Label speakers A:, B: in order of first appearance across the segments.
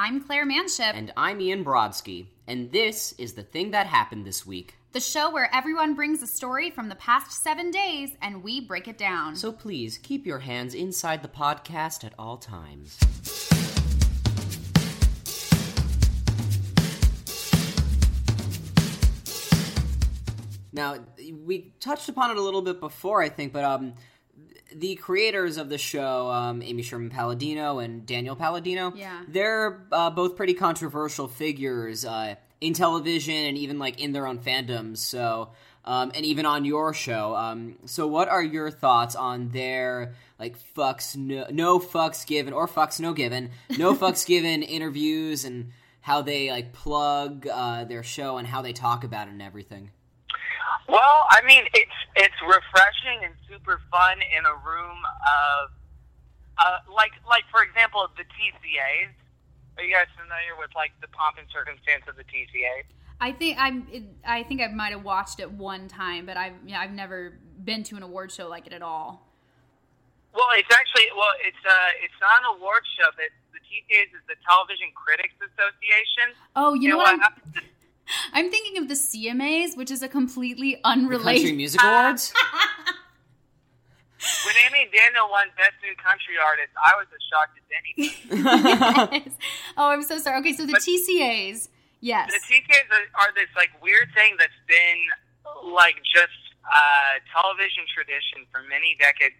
A: I'm Claire Manship.
B: And I'm Ian Brodsky. And this is The Thing That Happened This Week.
A: The show where everyone brings a story from the past seven days and we break it down.
B: So please keep your hands inside the podcast at all times. Now, we touched upon it a little bit before, I think, but um, the creators of the show, um, Amy Sherman Palladino and Daniel Palladino,
A: Yeah.
B: they're uh, both pretty controversial figures uh, in television and even like in their own fandoms. So, um, and even on your show. Um, so, what are your thoughts on their like fucks no, no fucks given or fucks no given, no fucks given interviews and how they like plug uh, their show and how they talk about it and everything?
C: Well, I mean, it's it's refreshing and super fun in a room of, uh, like like for example, the TCAs. Are you guys familiar with like the pomp and circumstance of the TCA?
A: I think I'm. It, I think I might have watched it one time, but I've yeah, I've never been to an award show like it at all.
C: Well, it's actually well, it's uh, it's not an award show, but the TCAs is the Television Critics Association.
A: Oh, you know
C: And
A: what? I'm,
C: happens is-
A: I'm thinking of the CMAs, which is a completely
B: The Country
A: unrelated.
B: Music Awards.
C: when Amy and Daniel won Best New Country Artist, I was as shocked as anything.
A: Yes. Oh, I'm so sorry. Okay, so the
C: But-
A: TCAs. Yes.
C: The TCAs are, are this like weird thing that's been like just uh, television tradition for many decades,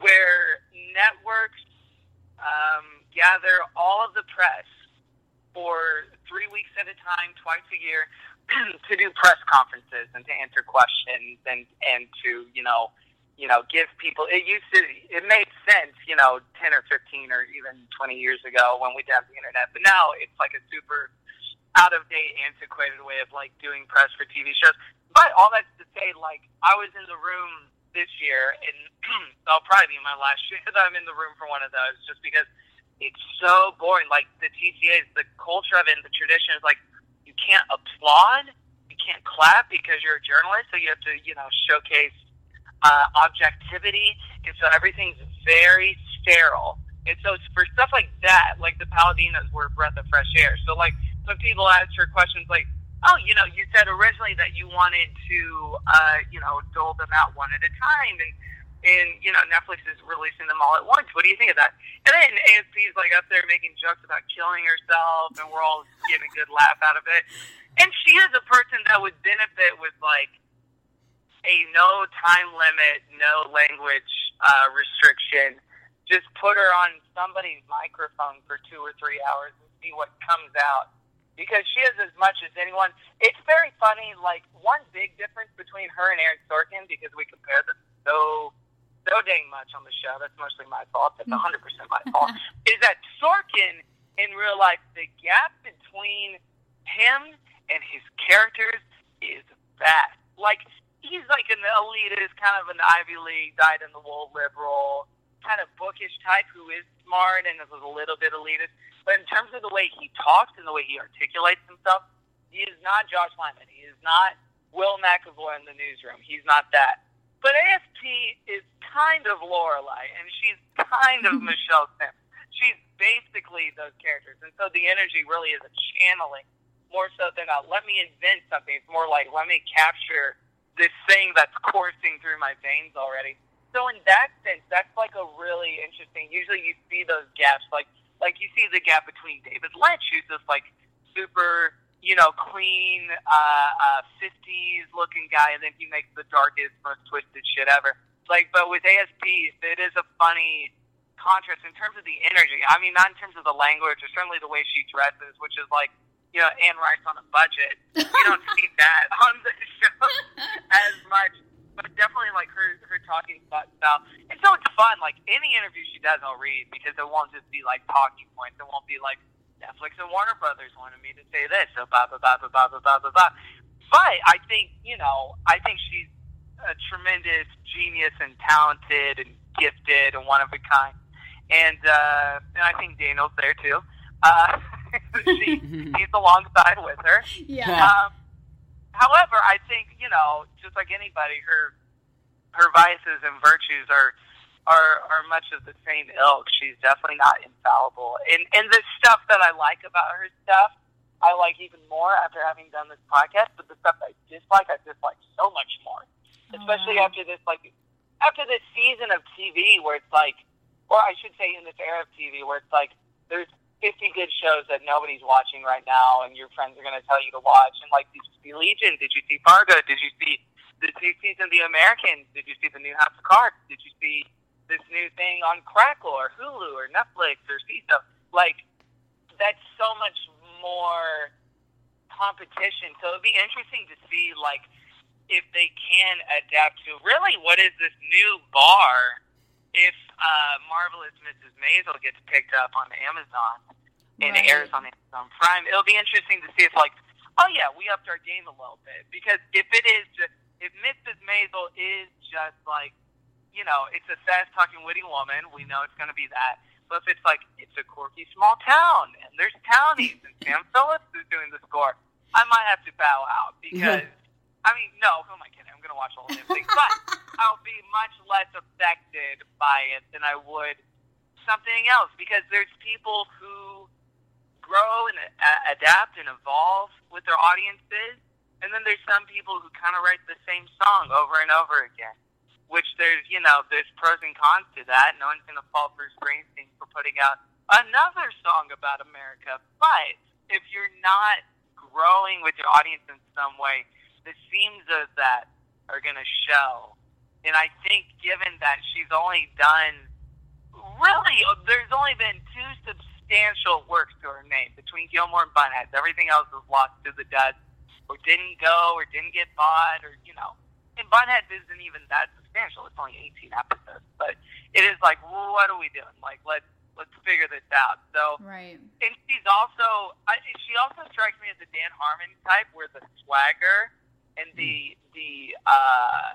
C: where networks um, gather all of the press for three weeks at a time, twice a year, to do press conferences and to answer questions and and to you know you know give people. It used to it made sense you know ten or fifteen or even twenty years ago when we didn't have the internet, but now it's like a super out of date, antiquated way of like doing press for TV shows. But all that's to say, like I was in the room this year, and I'll probably be my last year that I'm in the room for one of those, just because it's so boring. Like the TCAs, the culture of it, and the tradition is like you can't applaud, you can't clap because you're a journalist, so you have to, you know, showcase uh, objectivity, and so everything's very sterile. And so for stuff like that, like the Palladinos were a breath of fresh air. So like when people ask her questions like, "Oh, you know, you said originally that you wanted to, uh, you know, dole them out one at a time, and and you know Netflix is releasing them all at once. What do you think of that?" And then ASP's like up there making jokes about killing herself, and we're all getting a good laugh out of it. And she is a person that would benefit with like a no time limit, no language uh, restriction. Just put her on somebody's microphone for two or three hours and see what comes out. Because she is as much as anyone. It's very funny. Like one big difference between her and Aaron Sorkin, because we compare them so so dang much on the show. That's mostly my fault. That's mm. 100 percent my fault. is that Sorkin in real life, the gap between him and his characters is vast. Like he's like an elitist, kind of an Ivy League, dyed in the wool liberal, kind of bookish type who is smart and is a little bit elitist. But in terms of the way he talks and the way he articulates himself, he is not Josh Lyman. He is not Will McAvoy in the newsroom. He's not that. But ASP is kind of Lorelai, and she's kind of Michelle Simms. She's basically those characters, and so the energy really is a channeling more so than a let me invent something. It's more like let me capture this thing that's coursing through my veins already. So in that sense, that's like a really interesting. Usually, you see those gaps, like like you see the gap between David Lynch, who's this like super, you know, clean, uh, uh, 50s looking guy, and then he makes the darkest, most twisted shit ever. Like, but with ASP, it is a funny contrast in terms of the energy. I mean, not in terms of the language, or certainly the way she dresses, which is like, you know, Anne Rice on a budget. You don't see that on the show as much, but definitely like her her talking style. And so it's fun. Like any interview she does, I'll read because it won't just be like talking points. It won't be like Netflix and Warner Brothers wanted me to say this, so blah blah blah blah blah blah blah blah. blah. But I think you know, I think she's a tremendous genius and talented and gifted and one of a kind. And uh, and I think Daniel's there too. Uh, she, he's alongside with her.
A: Yeah.
C: Um, however, I think you know, just like anybody, her her vices and virtues are are are much of the same ilk. She's definitely not infallible. And and the stuff that I like about her stuff, I like even more after having done this podcast. But the stuff I dislike, I dislike so much more. Especially
A: mm.
C: after this like after this season of TV where it's like, or I should say in this era of TV where it's like there's 50 good shows that nobody's watching right now, and your friends are going to tell you to watch. And like, did you see Legion? Did you see Fargo? Did you see this new season of The Americans? Did you see the new House of Cards? Did you see this new thing on Crackle or Hulu or Netflix or Seeso? Like, that's so much more competition. So it'd be interesting to see like if they can adapt to really what is this new bar if uh, Marvelous Mrs. Maisel gets picked up on Amazon and
A: Right.
C: airs on Amazon Prime, it'll be interesting to see if like, oh yeah, we upped our game a little bit because if it is just if Mrs. Maisel is just like, you know, it's a fast talking witty woman, we know it's going to be that. But if it's like it's a quirky small town and there's townies and Sam Phillips is doing the score, I might have to bow out because I mean, no, who am I kidding? I'm going to watch the whole damn thing, but I'll be much less affected by it than I would something else because there's people who grow and uh, adapt and evolve with their audiences, and then there's some people who kind of write the same song over and over again. Which there's, you know, there's pros and cons to that. No one's going to fault Bruce Springsteen for putting out another song about America. But if you're not growing with your audience in some way, the seams of that are going to show. And I think, given that she's only done, really, there's only been two substantial works to her name between Gilmore and Bunheads. Everything else was lost to the dust, or didn't go, or didn't get bought, or you know. And Bunheads isn't even that substantial. It's only 18 episodes, but it is like, what are we doing? Like, let's let's figure this out. So
A: Right.
C: and she's also I, she also strikes me as a Dan Harmon type, where the swagger and the the uh,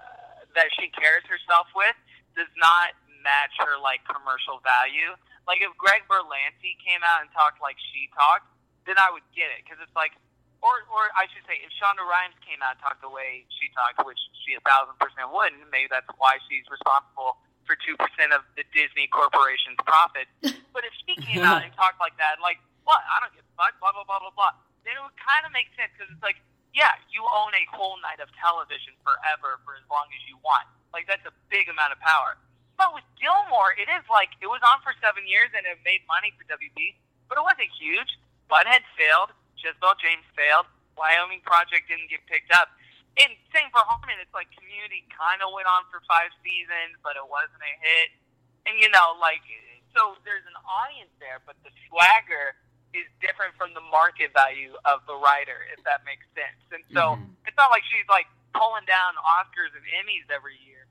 C: that she carries herself with does not match her like commercial value. Like if Greg Berlanti came out and talked like she talked, then I would get it because it's like, or or I should say, if Shonda Rhimes came out and talked the way she talked, which she a thousand percent wouldn't, maybe that's why she's responsible for two percent of the Disney Corporation's profit. But if she came out and talked like that, like, what? I don't give a fuck, blah, blah, blah, blah, blah, then it would kind of make sense because it's like, yeah, you own a whole night of television forever for as long as you want. Like, that's a big amount of power. But with Gilmore, it is like, it was on for seven years and it made money for WB, but it wasn't huge. Bunhead failed. Jezebel James failed. Wyoming Project didn't get picked up. And same for Harmon. It's like Community kind of went on for five seasons, but it wasn't a hit. And you know, like, so there's an audience there, but the swagger is different from the market value of the writer, if that makes sense. And so mm-hmm. it's not like she's like pulling down Oscars and Emmys every year.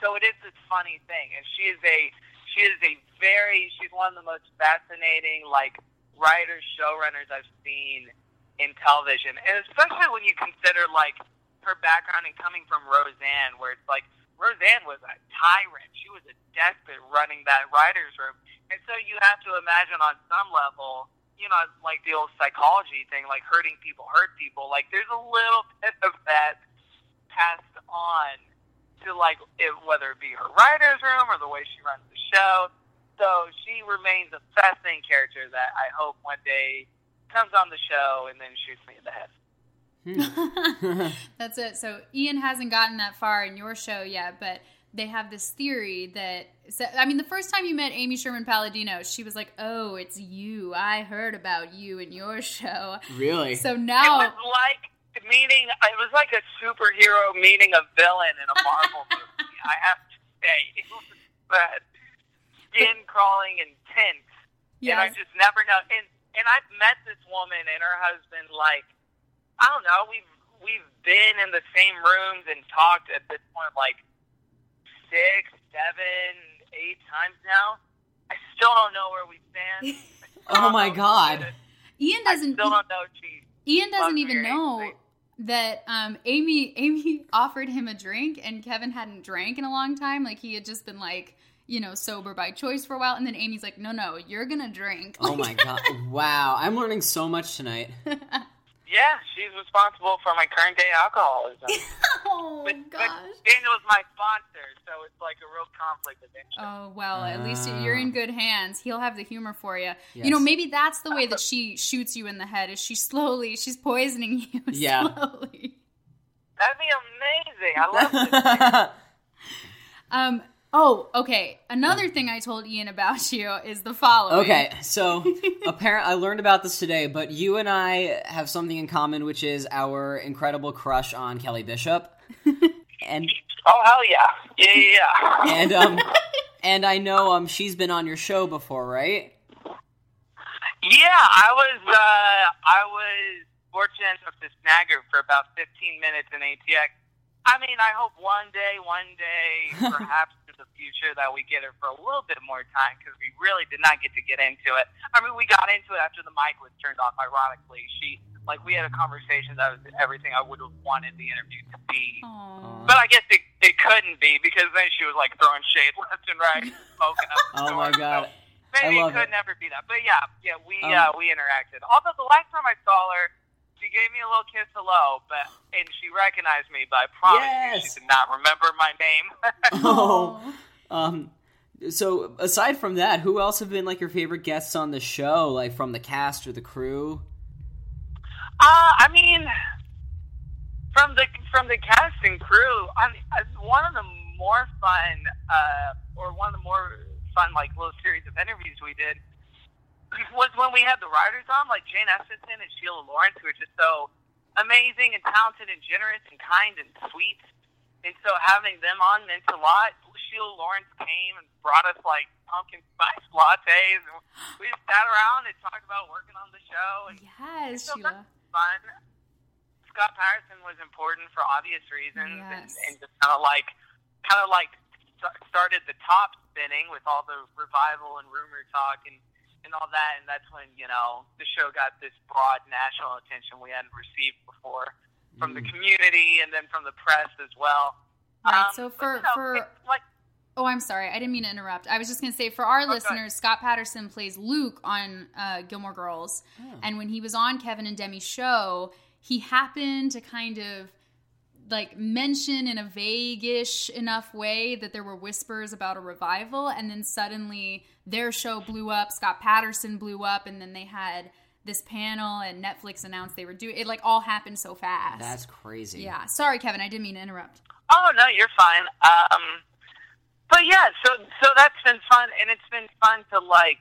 C: So it is this funny thing, and she is a she is a very she's one of the most fascinating like writers showrunners I've seen in television, and especially when you consider like her background and coming from Roseanne, where it's like Roseanne was a tyrant. She was a despot running that writers' room, and so you have to imagine on some level, you know, like the old psychology thing, like hurting people hurt people. Like there's a little bit of that passed on to like it, whether it be her writers' room or the way she runs the show. So she remains a fascinating character that I hope one day comes on the show and then shoots me in the head.
A: That's it. So Ian hasn't gotten that far in your show yet, but they have this theory that so, I mean, the first time you met Amy Sherman Palladino, she was like, "Oh, it's you. I heard about you in your show."
B: really?
A: So now, It
C: was like meeting. It was like a superhero meeting a villain in a Marvel movie. I have to say, it was bad. Skin crawling and tense, and I just never know. And and I've met this woman and her husband. Like I don't know. We've we've been in the same rooms and talked at this point like six, seven, eight times now. I still don't know where we stand. I
B: Oh my God.
A: Ian doesn't.
C: still don't know if she
A: Ian doesn't even know
C: anything.
A: that um, Amy Amy offered him a drink and Kevin hadn't drank in a long time. Like he had just been like you know sober by choice for a while, and then Amy's like, "No, no, you're gonna drink."
B: oh my god! Wow, I'm learning so much tonight.
C: Yeah, Yeah, she's responsible for my current day alcoholism.
A: oh
C: but,
A: gosh.
C: but Daniel is my sponsor, so it's like a real conflict of interest.
A: Oh well, at least you're in good hands. He'll have the humor for you.
B: Yes.
A: You know, maybe that's the way that she shoots you in the head. Is she slowly? She's poisoning you
B: Yeah.
A: slowly.
C: That'd be amazing. I love it.
A: Um. Oh, okay. Another thing I told Ian about you is the following.
B: Okay, so apparently I learned about this today, but you and I have something in common, which is our incredible crush on Kelly Bishop, and
C: Oh hell yeah, yeah, yeah. yeah.
B: and um, and I know um she's been on your show before, right?
C: Yeah, I was uh, I was fortunate enough to snag her for about 15 minutes in ATX. I mean, I hope one day, one day, perhaps in the future, that we get her for a little bit more time because we really did not get to get into it. I mean, we got into it after the mic was turned off. Ironically, she like we had a conversation that was everything I would have wanted the interview to be.
A: Aw.
C: But I guess it, it couldn't be because then she was like throwing shade left and right, smoking up. the
B: Oh my
C: door. So
B: god,
C: maybe
B: I
C: it could
B: it.
C: never be that. But yeah, yeah, we
B: Um,
C: uh, we interacted. Although the last time I saw her, she gave me a little kiss hello, but and she recognized me, but I promise you, she did not remember my name.
B: oh, um. So aside from that, who else have been like your favorite guests on the show, like from the cast or the crew?
C: Uh, I mean, from the from the cast and crew, I mean, uh, one of the more fun, uh, or one of the more fun like little series of interviews we did was when we had the writers on, like Jane Espenson and Sheila Lawrence, who are just so amazing and talented and generous and kind and sweet. And so having them on meant a lot. Sheila Lawrence came and brought us like pumpkin spice lattes, and we just sat around and talked about working on the show. And
A: Yes,
C: So
A: Sheila.
C: fun. Scott Patterson was important for obvious reasons, and,
A: Yes.
C: and just kind of like, kind of like started the top spinning with all the revival and rumor talk and and all that, and that's when you know the show got this broad national attention we hadn't received before from the
B: Mm.
C: community and then from the press as well.
A: Right,
C: Um,
A: so
C: but,
A: for-
C: you know,
A: for-
C: it's like
A: Oh, I'm sorry. I didn't mean to interrupt. I was just going to say for our
C: Okay.
A: listeners, Scott Patterson plays Luke on uh, Gilmore Girls.
B: Oh.
A: And when he was on Kevin and Demi's show, he happened to kind of like mention in a vague-ish enough way that there were whispers about a revival and then suddenly their show blew up scott patterson blew up and then they had this panel and netflix announced they were doing it like all happened so fast
B: That's crazy.
A: yeah sorry kevin i didn't mean to interrupt
C: Oh no, you're fine. Um, but yeah, so so that's been fun, and it's been fun to like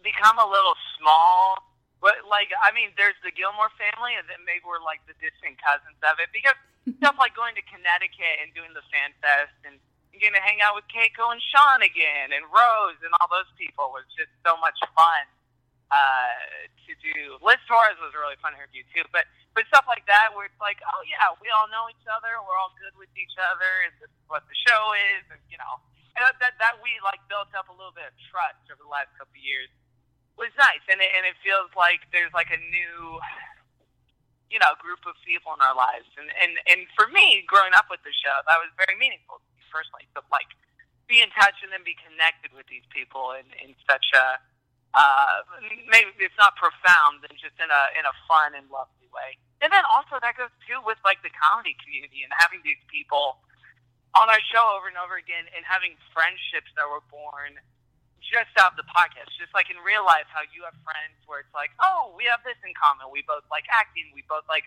C: become a little small. But like, I mean, there's the Gilmore family, and then maybe we're like the distant cousins of it because stuff like going to Connecticut and doing the fan fest and getting to hang out with Keiko and Sean again and Rose and all those people was just so much fun uh, to do. Liz Torres was a really fun interview too, but but stuff like that where it's like, oh yeah, we all know each other, we're all good with each other, and this is what the show is, and you know, and that that, that we like built up a little bit of trust over the last couple of years. Was nice, and it, and it feels like there's like a new, you know, group of people in our lives, and and and for me, growing up with the show, that was very meaningful me personally. To like be in touch and then be connected with these people in in such a uh, maybe it's not profound, but just in a in a fun and lovely way. And then also that goes too with like the comedy community and having these people on our show over and over again and having friendships that were born just out of the podcast. Just like in real life, how you have friends where it's like, oh, we have this in common. We both like acting. We both like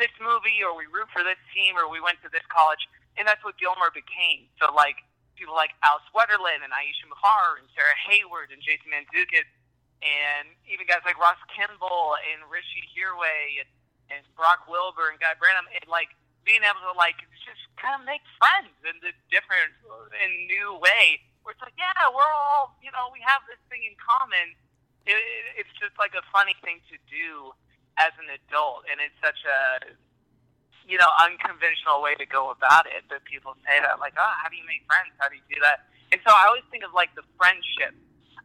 C: this movie, or we root for this team, or we went to this college. And that's what Gilmore became. So like people like Alice Wetterlund and Aisha Muharrar and Sarah Hayward and Jason Mantzoukas and even guys like Ross Kimball and Hrishi Hirway and, and Brock Wilbur and Guy Branum and like being able to like just kind of make friends in this different and new way where it's like, yeah, we're all, you know, we have this thing in common. It, it, it's just like a funny thing to do as an adult, and it's such a, you know, unconventional way to go about it that people say that, like, oh, how do you make friends? How do you do that? And so I always think of like the friendship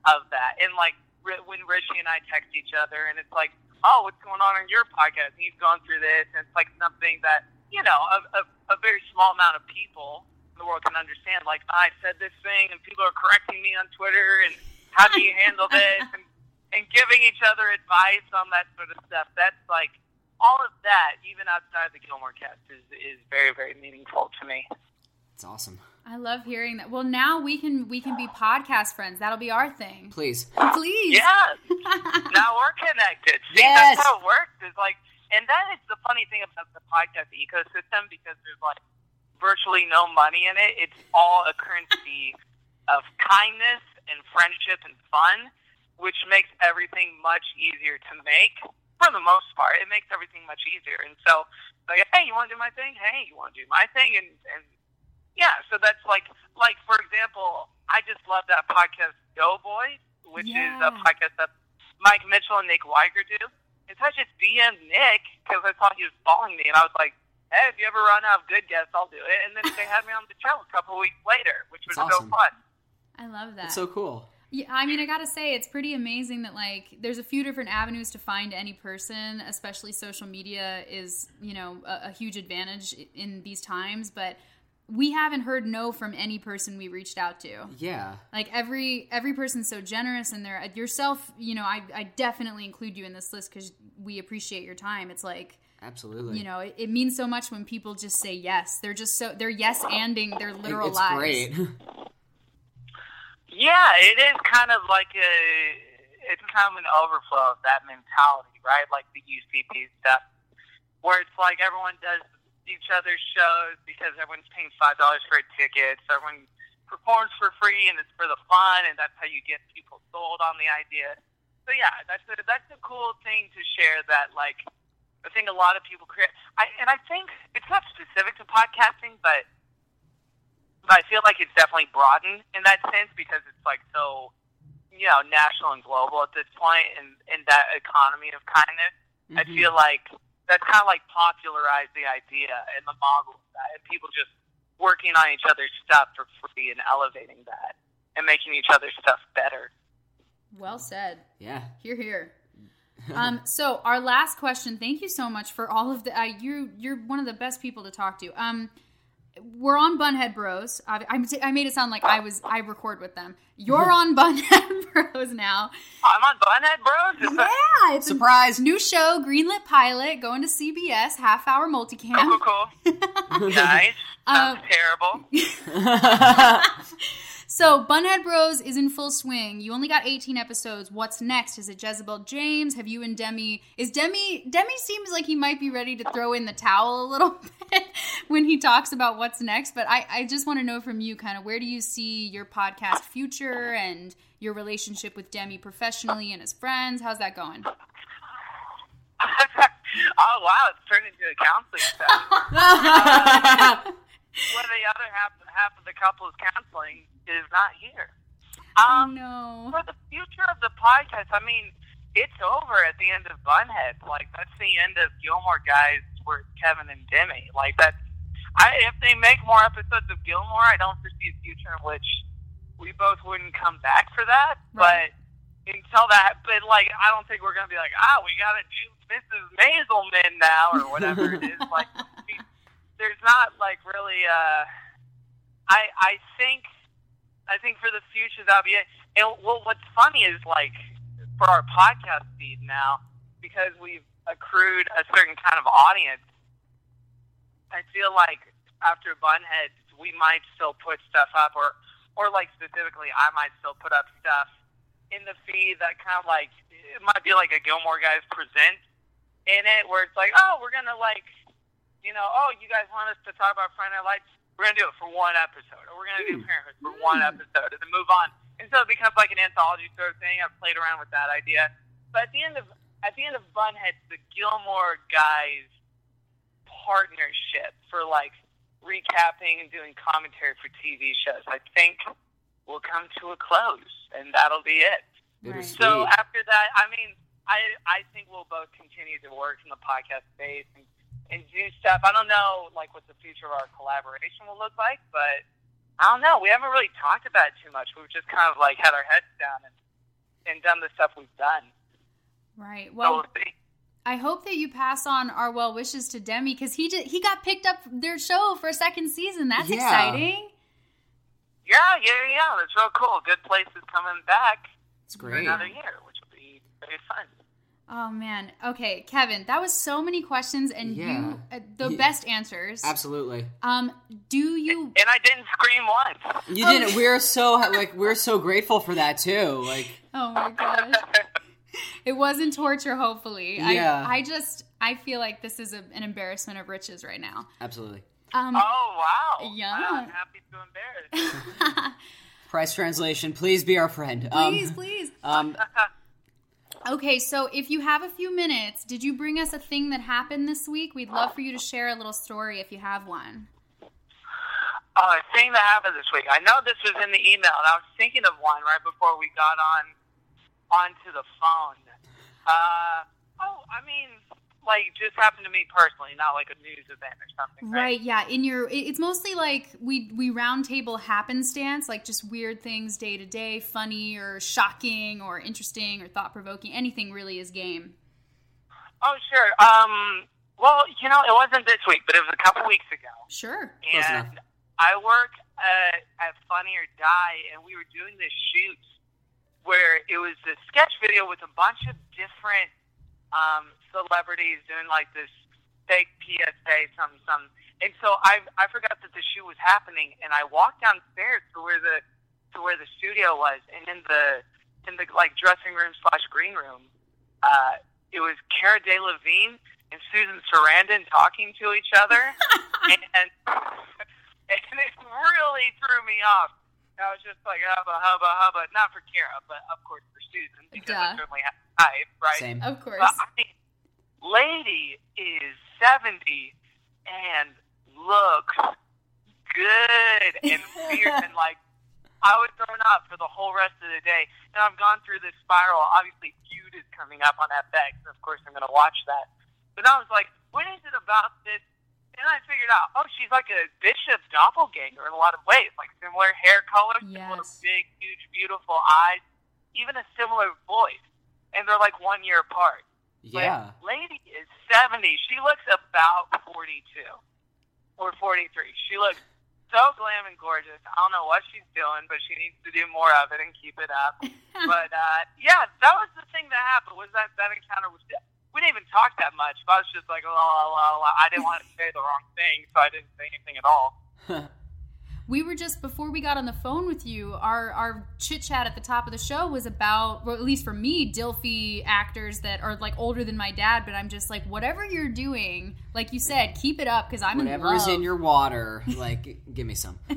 C: of that, and like when Hrishi and I text each other, and it's like, oh, what's going on in your podcast? And he's gone through this, and it's like something that you know, a, a, a very small amount of people in the world can understand. Like, I said this thing, and people are correcting me on Twitter, and how do you handle this? And, and giving each other advice on that sort of stuff. That's like all of that, even outside the Gilmore cast, is is very very meaningful to me.
B: It's awesome.
A: I love hearing that. Well, now we can we can be podcast friends. That'll be our thing.
B: Please.
A: Please.
C: Yeah. now we're connected. See,
B: Yes.
C: that's how it works. Is like, and that is the funny thing about the podcast ecosystem because there's like virtually no money in it. It's all a currency of kindness and friendship and fun, which makes everything much easier to make. For the most part, it makes everything much easier. And so, like, hey, you want to do my thing? Hey, you want to do my thing? And and yeah, so that's like like for example, I just love that podcast Doughboys, which is a podcast that Mike Mitchell and Nick Wiger do. And so I just DM Nick because I thought he was following me, and I was like, "Hey, if you ever run out of good guests, I'll do it." And then they had me on the show a couple weeks later, which was
B: That's awesome.
C: so fun.
A: I love that.
B: That's so cool.
A: Yeah, I mean, I gotta say, it's pretty amazing that like there's a few different avenues to find any person. Especially social media is, you know, a, a huge advantage in these times. But we haven't heard no from any person we reached out to.
B: Yeah.
A: Like every every person's so generous, and they're yourself. You know, I I definitely include you in this list because we appreciate your time. It's like
B: Absolutely.
A: you know, it, it means so much when people just say yes. They're just so they're yes anding their
B: It-
A: literal
B: it's
A: lives.
B: great.
C: Yeah, it is kind of like a, it's kind of an overflow of that mentality, right? Like the UCB stuff, where it's like everyone does each other's shows because everyone's paying five dollars for a ticket. So everyone performs for free, and it's for the fun, and that's how you get people sold on the idea. So yeah, that's a, that's a cool thing to share. That like, I think a lot of people create. I and I think it's not specific to podcasting, but but I feel like it's definitely broadened in that sense because it's like so, you know, national and global at this point, and in that economy of kindness. I
B: Mhm.
C: feel like that's kind of like popularized the idea and the model of that, and people just working on each other's stuff for free and elevating that and making each other's stuff better.
A: Well said.
B: Yeah.
A: Here, here. um, so our last question. Thank you so much for all of the. Uh, you you're one of the best people to talk to. Um, we're on Bunhead Bros. I, I'm made it sound like I was I record with them. You're on Bunhead Bros now.
C: I'm on Bunhead Bros.
A: Yeah, it's
B: Surprise!
A: a new show, greenlit pilot, going to CBS, half hour multicam.
C: Cool, cool, cool. nice.
A: Um,
C: Sounds terrible.
A: So Bunhead Bros is in full swing. You only got 18 episodes. What's next? Is it Jezebel James? Have you and Demi? Is Demi? Demi seems like he might be ready to throw in the towel a little bit when he talks about what's next. But I, I just want to know from you, kind of, where do you see your podcast future and your relationship with Demi professionally and as friends? How's that going?
C: oh wow, it's turned into a counseling session. Where the other half half of the couple's counseling is not here.
A: Oh
C: Um,
A: no.
C: for the future of the podcast, I mean, it's over at the end of Bunhead. Like that's the end of Gilmore Guys, it's Kevin and Demi. Like that's. I, if they make more episodes of Gilmore, I don't foresee a future in which we both wouldn't come back for that.
A: Right.
C: But until that, but like, I don't think we're gonna be like, ah, we gotta do Mrs. Maiselman now or whatever it is. Like, we- there's not like really. uh I I think I think for the future that'll be it. And well, what's funny is like for our podcast feed now, because we've accrued a certain kind of audience. I feel like after Bunhead, we might still put stuff up, or or like specifically, I might still put up stuff in the feed that kind of like it might be like a Gilmore Guys present in it, where it's like, oh, we're gonna like, you know, oh, you guys want us to talk about Friday Night Lights? We're gonna do it for one episode, or we're gonna do hmm. Parenthood for one hmm. episode, and then move on. And so it becomes like an anthology sort of thing. I've played around with that idea, but at the end of at the end of Bunhead, the Gilmore Guys partnership for like recapping and doing commentary for TV shows, I think will come to a close, and that'll be it.
B: Bittersweet.
C: So after that, I mean, I I think we'll both continue to work in the podcast space and, and do stuff. I don't know like what the future of our collaboration will look like, but I don't know. We haven't really talked about it too much. We've just kind of like had our heads down and and done the stuff we've done.
A: Right.
C: So
A: Well,
C: we'll see.
A: I hope that you pass on our well wishes to Demi because he did, he got picked up their show for a second season. That's
B: Yeah.
A: exciting.
C: Yeah, yeah, yeah. That's real cool. Good Place is coming back
B: it's
C: for
B: great.
C: another year, which will be very fun.
A: Oh man. Okay, Kevin, that was so many questions and
B: Yeah.
A: you uh, the
B: Yeah.
A: best answers.
B: Absolutely.
A: Um, do you
C: And I didn't scream once.
B: You
A: Oh.
B: didn't. We're so like we're so grateful for that too. Like
A: Oh my gosh. it wasn't torture, hopefully.
B: Yeah.
A: I I just I feel like this is a, an embarrassment of riches right now.
B: absolutely.
A: Um
C: Oh wow!
A: Yeah.
C: I'm happy to embarrass.
B: Price translation. Please be our friend.
A: please,
B: um,
A: please.
B: Um,
A: Okay, so if you have a few minutes, did you bring us a thing that happened this week? We'd love for you to share a little story if you have one.
C: A thing that happened this week. I know this was in the email, and I was thinking of one right before we got on onto the phone. Uh, oh, I mean, like just happened to me personally, not like a news event or something. Right?
A: Right, yeah. In your, it's mostly like we we roundtable happenstance, like just weird things day to day, funny or shocking or interesting or thought provoking. Anything really is game.
C: Oh, sure. Um, well, you know, it wasn't this week, but it was a couple weeks ago.
A: Sure.
C: And I work uh, at Funny or Die, and we were doing this shoot where it was a sketch video with a bunch of different um, celebrities doing like this fake PSA, something, something. And so I I forgot that the shoot was happening, and I walked downstairs to where the to where the studio was, and in the in the like dressing room slash green room, uh, it was Cara Delevingne and Susan Sarandon talking to each other, and and it really threw me off. I was just like hubba hubba hubba, not for Cara, but of course for Susan because
A: Duh.
C: I certainly have type, right?
B: same.
A: Of course.
C: But I mean, lady is seventy and looks good and fierce and like I was thrown up for the whole rest of the day. And I've gone through this spiral. Obviously, Feud is coming up on FX. Of course, I'm going to watch that. But I was like, what is it about this? And I figured out, oh, she's like a Bishop doppelganger in a lot of ways, like similar hair color, similar
A: Yes.
C: big, huge, beautiful eyes, even a similar voice. And they're like one year apart. But
B: Yeah.
C: lady is 70. She looks about 42 or 43. She looks so glam and gorgeous. I don't know what she's doing, but she needs to do more of it and keep it up. but uh, yeah, that was the thing that happened. Was that that encounter was. We didn't even talk that much. But I was just like, la la la la. I didn't want to say the wrong thing, so I didn't say anything at all.
A: we were just before we got on the phone with you our our chit chat at the top of the show was about or at least for me dilfy actors that are like older than my dad but i'm just like whatever you're doing like you said keep it up because i'm
B: Whatever
A: in
B: is in your water, like give me some.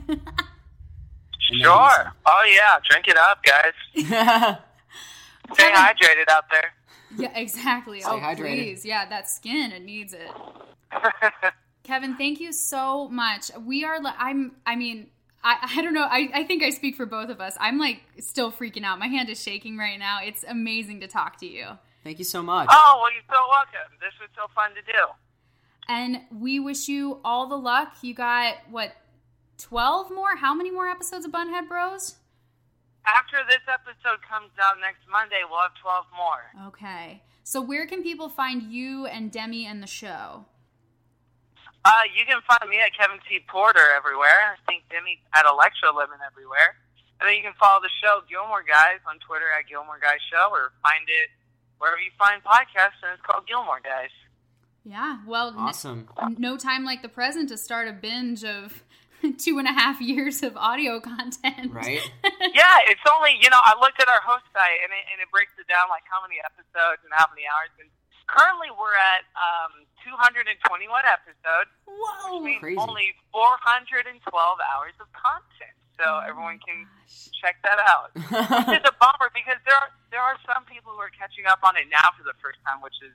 B: And then
C: Sure. Oh yeah, drink it up, guys. Stay
A: Kevin-
C: hydrated out there.
A: yeah exactly
B: Stay
A: oh
B: hydrated.
A: please yeah that skin it needs it kevin thank you so much we are i'm i mean I, I don't know. I, I think I speak for both of us. I'm like still freaking out. My hand is shaking right now. It's amazing to talk to you.
B: Thank you so much.
C: oh well, you're so welcome. This was so fun to do.
A: And we wish you all the luck. You got what, 12 more? How many more episodes of Bunhead Bros?
C: After this episode comes out next Monday, we'll have 12 more.
A: Okay. So, where can people find you and Demi and the show?
C: Uh, you can find me at Kevin T. Porter everywhere. I think Demi at Electrolemon everywhere. And then you can follow the show Gilmore Guys on Twitter at Gilmore Guys Show or find it wherever you find podcasts, and it's called Gilmore Guys.
A: Yeah. Well, n-
B: Awesome.
A: no time like the present to start a binge of two and a half years of audio content.
B: Right?
C: yeah, it's only, you know, I looked at our host site and it, and it breaks it down like how many episodes and how many hours. And currently we're at um, 221 episodes.
A: Whoa.
C: means
B: Crazy.
C: only 412 hours of content. So everyone can check that out. It's a bummer because there are there are some people who are catching up on it now for the first time, which is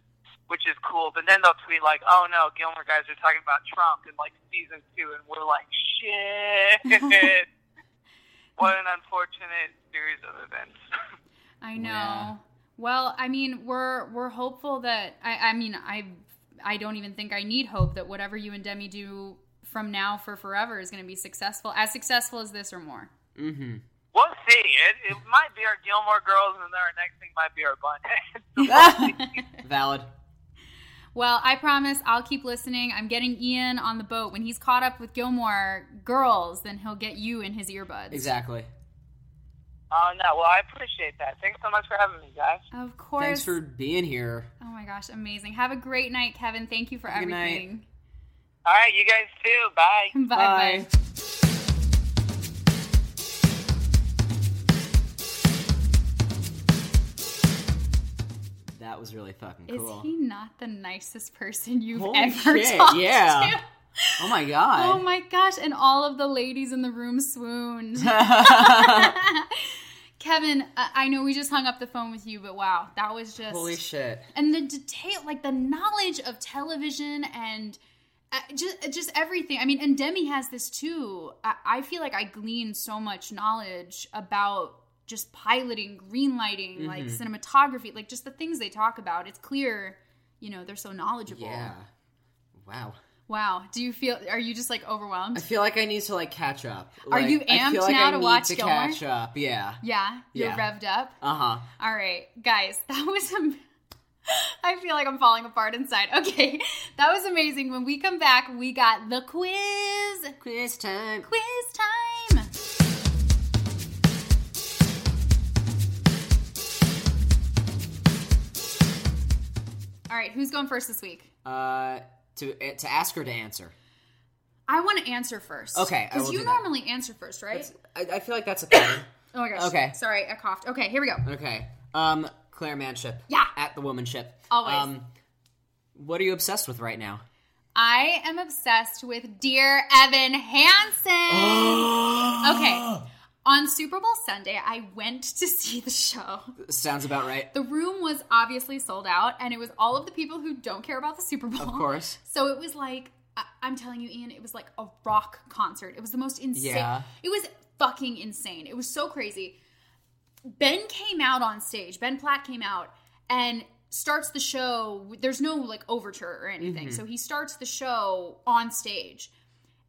C: which is cool. But then they'll tweet like, "Oh no, Gilmore guys are talking about Trump in like season two, and we're like, shit. what an unfortunate series of events.
A: I know.
B: Yeah.
A: Well, I mean, we're we're hopeful that I I mean, I I don't even think I need hope that whatever you and Demi do from now for forever is going to be successful, as successful as this or more.
B: mm-hmm.
C: we'll see. It, it might be our Gilmore girls, and then our next thing might be our Bunhead.
B: Valid.
A: Well, I promise I'll keep listening. I'm getting Ian on the boat. When he's caught up with Gilmore girls, then he'll get you in his earbuds.
B: Exactly.
C: Oh no, well I appreciate that. Thanks so much for having me, guys.
A: Of course.
B: Thanks for being here.
A: Oh my gosh, amazing. Have a great night, Kevin. Thank you for
B: Good night.
A: everything.
C: All right, you guys too. Bye.
A: Bye bye.
B: That was really fucking cool.
A: Is he not the nicest person you've
B: Holy
A: ever
B: shit,
A: talked
B: yeah.
A: to?
B: Oh my god.
A: Oh my gosh, and all of the ladies in the room swooned. Kevin, I I know we just hung up the phone with you, but wow, that was just
B: Holy shit.
A: and the detail, like the knowledge of television and uh, just just everything. I mean, and Demi has this too. I, I feel like I glean so much knowledge about just piloting, green lighting, like
B: Mm-hmm.
A: cinematography, like just the things they talk about. It's clear, you know, they're so knowledgeable.
B: Yeah. Wow.
A: Wow. Do you feel? Are you just like overwhelmed?
B: I feel like I need to like catch up.
A: Are
B: Like,
A: you amped
B: like
A: now
B: I
A: to
B: need
A: watch
B: to
A: Gilmore?
B: catch up. Yeah.
A: yeah, you're
B: Yeah.
A: revved up.
B: Uh huh.
A: All right, guys, that was. Am- I feel like I'm falling apart inside. Okay, that was amazing. When we come back, we got the quiz.
B: Quiz time.
A: Quiz time. All right, who's going first this week?
B: Uh, to to ask her to answer.
A: I want to answer first.
B: Okay, I
A: because
B: will
A: you
B: do that.
A: normally answer first, right?
B: I, I feel like that's a pattern.
A: Oh my gosh.
B: Okay.
A: Sorry, I coughed. Okay, here we go.
B: okay. Um, Claire Manship.
A: Yeah.
B: At the womanship.
A: Always.
B: Um, what are you obsessed with right now?
A: I am obsessed with Dear Evan Hansen. okay. On Super Bowl Sunday, I went to see the show.
B: Sounds about right.
A: The room was obviously sold out, and it was all of the people who don't care about the Super Bowl.
B: Of course.
A: So it was like, I- I'm telling you, Ian, it was like a rock concert. It was the most insane.
B: Yeah.
A: It was fucking insane. It was so crazy. Ben came out on stage. Ben Platt came out and starts the show. There's no like overture or anything.
B: Mm-hmm.
A: So he starts the show on stage.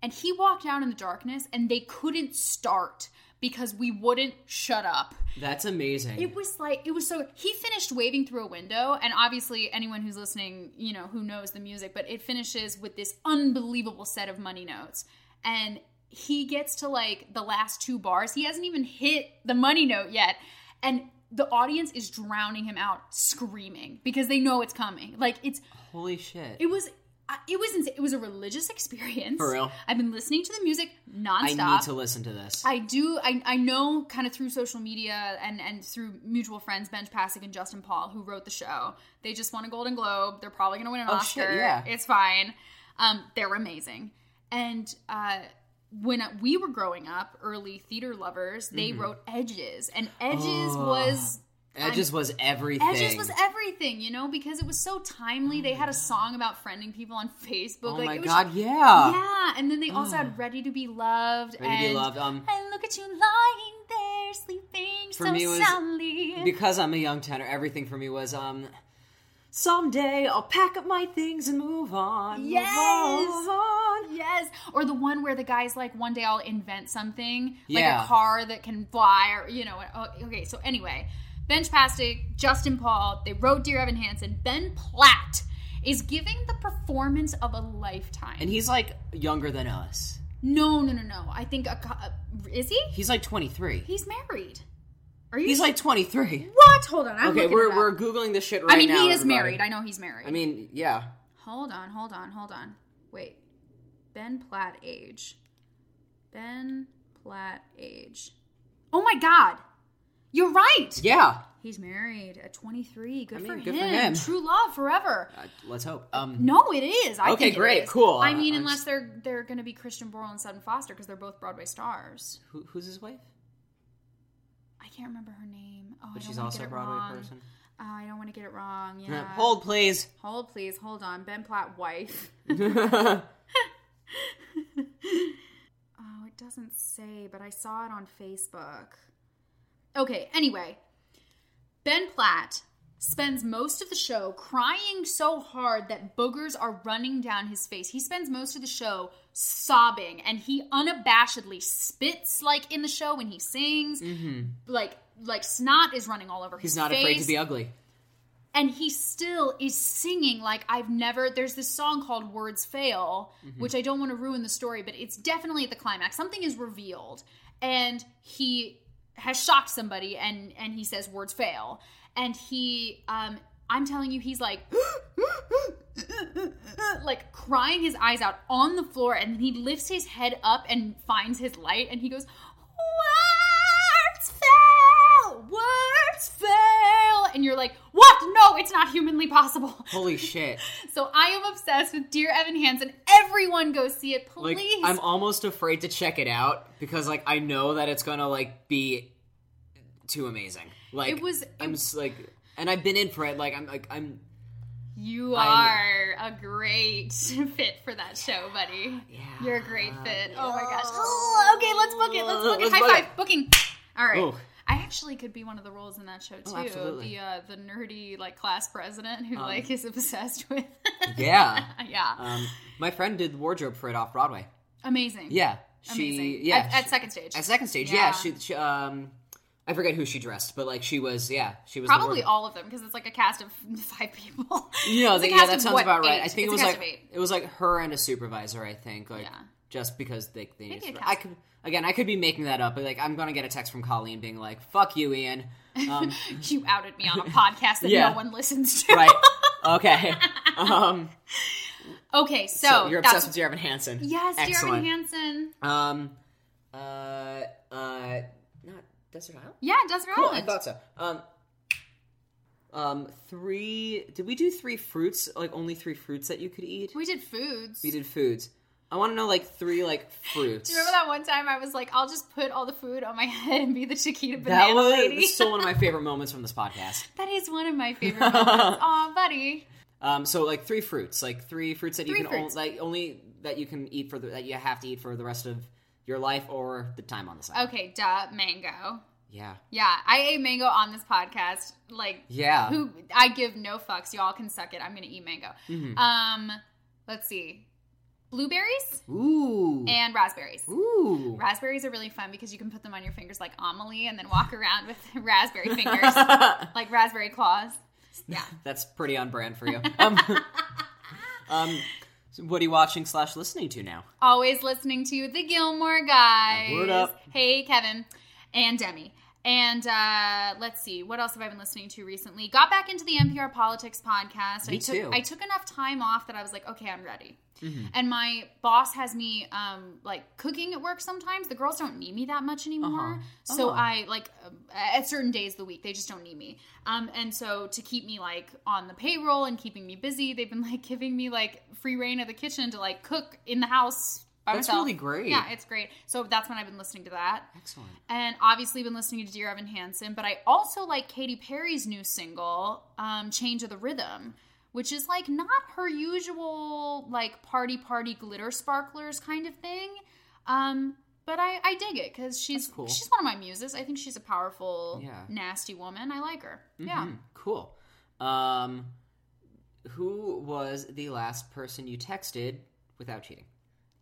A: And he walked out in the darkness and they couldn't start because we wouldn't shut up.
B: That's amazing.
A: It was like it was so he finished waving through a window and obviously anyone who's listening, you know, who knows the music, but it finishes with this unbelievable set of money notes. And he gets to like the last two bars. He hasn't even hit the money note yet. And the audience is drowning him out screaming because they know it's coming. Like it's
B: Holy shit.
A: it was I- it was insane. It was a religious experience.
B: For real?
A: I've been listening to the music nonstop.
B: I need to listen to this.
A: I do. I, I know kind of through social media and, and through mutual friends, Benj Pasek and Justin Paul, who wrote the show. They just won a Golden Globe. They're probably going to win an
B: Oh,
A: Oscar.
B: shit, yeah.
A: It's fine. Um, they're amazing. And uh, when we were growing up, early theater lovers, they wrote Edges. And Edges
B: Mm-hmm. Oh.
A: was.
B: Edges was everything.
A: Edges was everything, you know, because it was so timely. They had a song about friending people on Facebook.
B: Oh
A: like,
B: my
A: it was
B: god, yeah.
A: yeah, and then they also had "Ready to Be Loved."
B: Ready to be loved. Um,
A: I look at you lying there, sleeping so
B: was-
A: soundly.
B: because I'm a young tenor, everything for me was um. Someday I'll pack up my things and move on. move
A: Yes!
B: on.
A: yes, or the one where the guy's like, "One day I'll invent something, like a car that can fly," or you know. oh, Okay, so anyway, Benj Pasek, Justin Paul, they wrote "Dear Evan Hansen." Ben Platt is giving the performance of a lifetime.
B: And he's like younger than us.
A: no, no, no, no. I think a, co- uh, is he?
B: He's like 23.
A: He's married. Are you?
B: He's like 23.
A: what? Hold on. I'm
B: Okay, we're we're googling this shit right now.
A: I mean,
B: now.
A: he is
B: everybody.
A: married. I know he's married.
B: I mean, yeah.
A: hold on, hold on, hold on. Wait, Ben Platt age. Ben Platt age. Oh my God, you're right.
B: Yeah.
A: He's married at 23. Good,
B: I mean,
A: for,
B: good
A: him.
B: for him.
A: True love forever.
B: Uh, let's hope. Um
A: No, it is. I
B: Okay, great,
A: is.
B: cool.
A: I mean,
B: I'm
A: unless
B: just-
A: they're they're going to be Christian Borle and Sutton Foster because they're both Broadway stars.
B: who, who's his wife?
A: I can't remember her name. Oh,
B: But she's also a Broadway
A: wrong.
B: person.
A: Oh, I don't want to get it wrong. Yeah.
B: Hold, please.
A: Hold, please. Hold on. Ben Platt, wife.
B: Oh,
A: it doesn't say, but I saw it on Facebook. Okay, anyway. Ben Platt spends most of the show crying so hard that boogers are running down his face. He spends most of the show sobbing and he unabashedly spits like in the show when he sings. Mm-hmm. Like like snot is running all over
B: He's
A: his He's
B: not
A: face
B: afraid to be ugly.
A: and he still is singing like I've never. There's this song called "Words Fail," mm-hmm. which I don't want to ruin the story, but it's definitely at the climax. Something is revealed, and he has shocked somebody and and he says words fail. And he um i'm telling you he's like like crying his eyes out on the floor. And then he lifts his head up and finds his light and he goes words fail! Words fail! And you're like what no it's not humanly possible
B: Holy shit!
A: so i am obsessed with dear evan hansen everyone go see it
B: Like
A: please
B: I'm almost afraid to check it out because like I know that it's gonna like be too amazing. Like
A: It was-
B: I'm s- like, and I've been in for it. Like I'm like I'm.
A: You are a great fit for that show, buddy.
B: Yeah.
A: You're a great fit. Oh my gosh. Oh, okay, let's book it. Let's book it.
B: Let's
A: High
B: book
A: five.
B: it.
A: Booking. All right.
B: Oh.
A: I actually could be one of the roles in that show too.
B: Oh.
A: The uh, the nerdy like class president who
B: Um,
A: like is obsessed with.
B: Yeah.
A: yeah.
B: Um, my friend did wardrobe for it off Broadway.
A: Amazing.
B: Yeah, she
A: Amazing.
B: yeah
A: At, at second stage.
B: at second stage. Yeah,
A: Yeah.
B: she, she um. I forget who she dressed, but like she was, yeah, she was
A: Probably all of them because it's like a cast of five people. It's a
B: the- yeah, that sounds
A: what,
B: about right.
A: eight?
B: I think
A: It's
B: it was like it was like her and a supervisor. I think, like
A: Yeah.
B: Just because they they
A: a
B: I could again, I could be making that up, but like I'm gonna get a text from Colleen being like, "Fuck you, Ian." Um,
A: you outed me on a podcast that
B: Yeah.
A: no one listens to.
B: right? Okay. Um,
A: Okay, so,
B: so you're obsessed with Dear Evan Hansen.
A: Yes, dear Evan
B: Excellent.
A: Hansen.
B: Um, uh, uh, not Desert Island.
A: Yeah, Desert
B: Cool, I thought so. Um, um, three. Did we do three fruits? Like only three fruits that you could eat?
A: We did foods.
B: We did foods. I want to know like three like fruits.
A: Do you remember that one time I was like, I'll just put all the food on my head and be the Chiquita banana That
B: was
A: lady?
B: still one of my favorite moments from this podcast.
A: that is one of my favorite moments. Aw, buddy.
B: Um, so like three fruits, like three fruits that you can only, like only that you can eat for the that you have to eat for the rest of your life or the time on the side.
A: Okay, duh, mango.
B: Yeah.
A: Yeah, I ate mango on this podcast. Like,
B: Yeah.
A: who I give no fucks. Y'all can suck it. I'm gonna eat mango.
B: Mhm.
A: Um, let's see, blueberries
B: Ooh.
A: and raspberries.
B: Ooh.
A: Raspberries are really fun because you can put them on your fingers like Amelie and then walk around with raspberry fingers, like raspberry claws. Yeah.
B: That's pretty on brand for you. Um, um, so what are you watching slash listening to now?
A: Always listening to the Gilmore Guys.
B: Word up.
A: Hey, Kevin and Demi. And uh, let's see, what else have I been listening to recently? Got back into the NPR Politics podcast.
B: Me
A: I took,
B: too.
A: I took enough time off that I was like, okay, I'm ready.
B: Mm-hmm.
A: And my boss has me um, like cooking at work sometimes. The girls don't need me that much anymore.
B: Uh-huh.
A: So. I like um, at certain days of the week, they just don't need me. Um, and so to keep me like on the payroll and keeping me busy, they've been like giving me like free reign of the kitchen to like cook in the house. By
B: That's
A: myself.
B: really great.
A: Yeah, it's great. So that's when I've been listening to that.
B: Excellent.
A: And obviously been listening to Dear Evan Hansen, but I also like Katy Perry's new single, um, Chained to the Rhythm, which is like not her usual like party party glitter sparklers kind of thing. Um, but I, I dig it because she's
B: cool.
A: she's one of my muses. I think she's a powerful,
B: Yeah.
A: nasty woman. I like her. Yeah.
B: Mhm. Cool. Um, who was the last person you texted without cheating?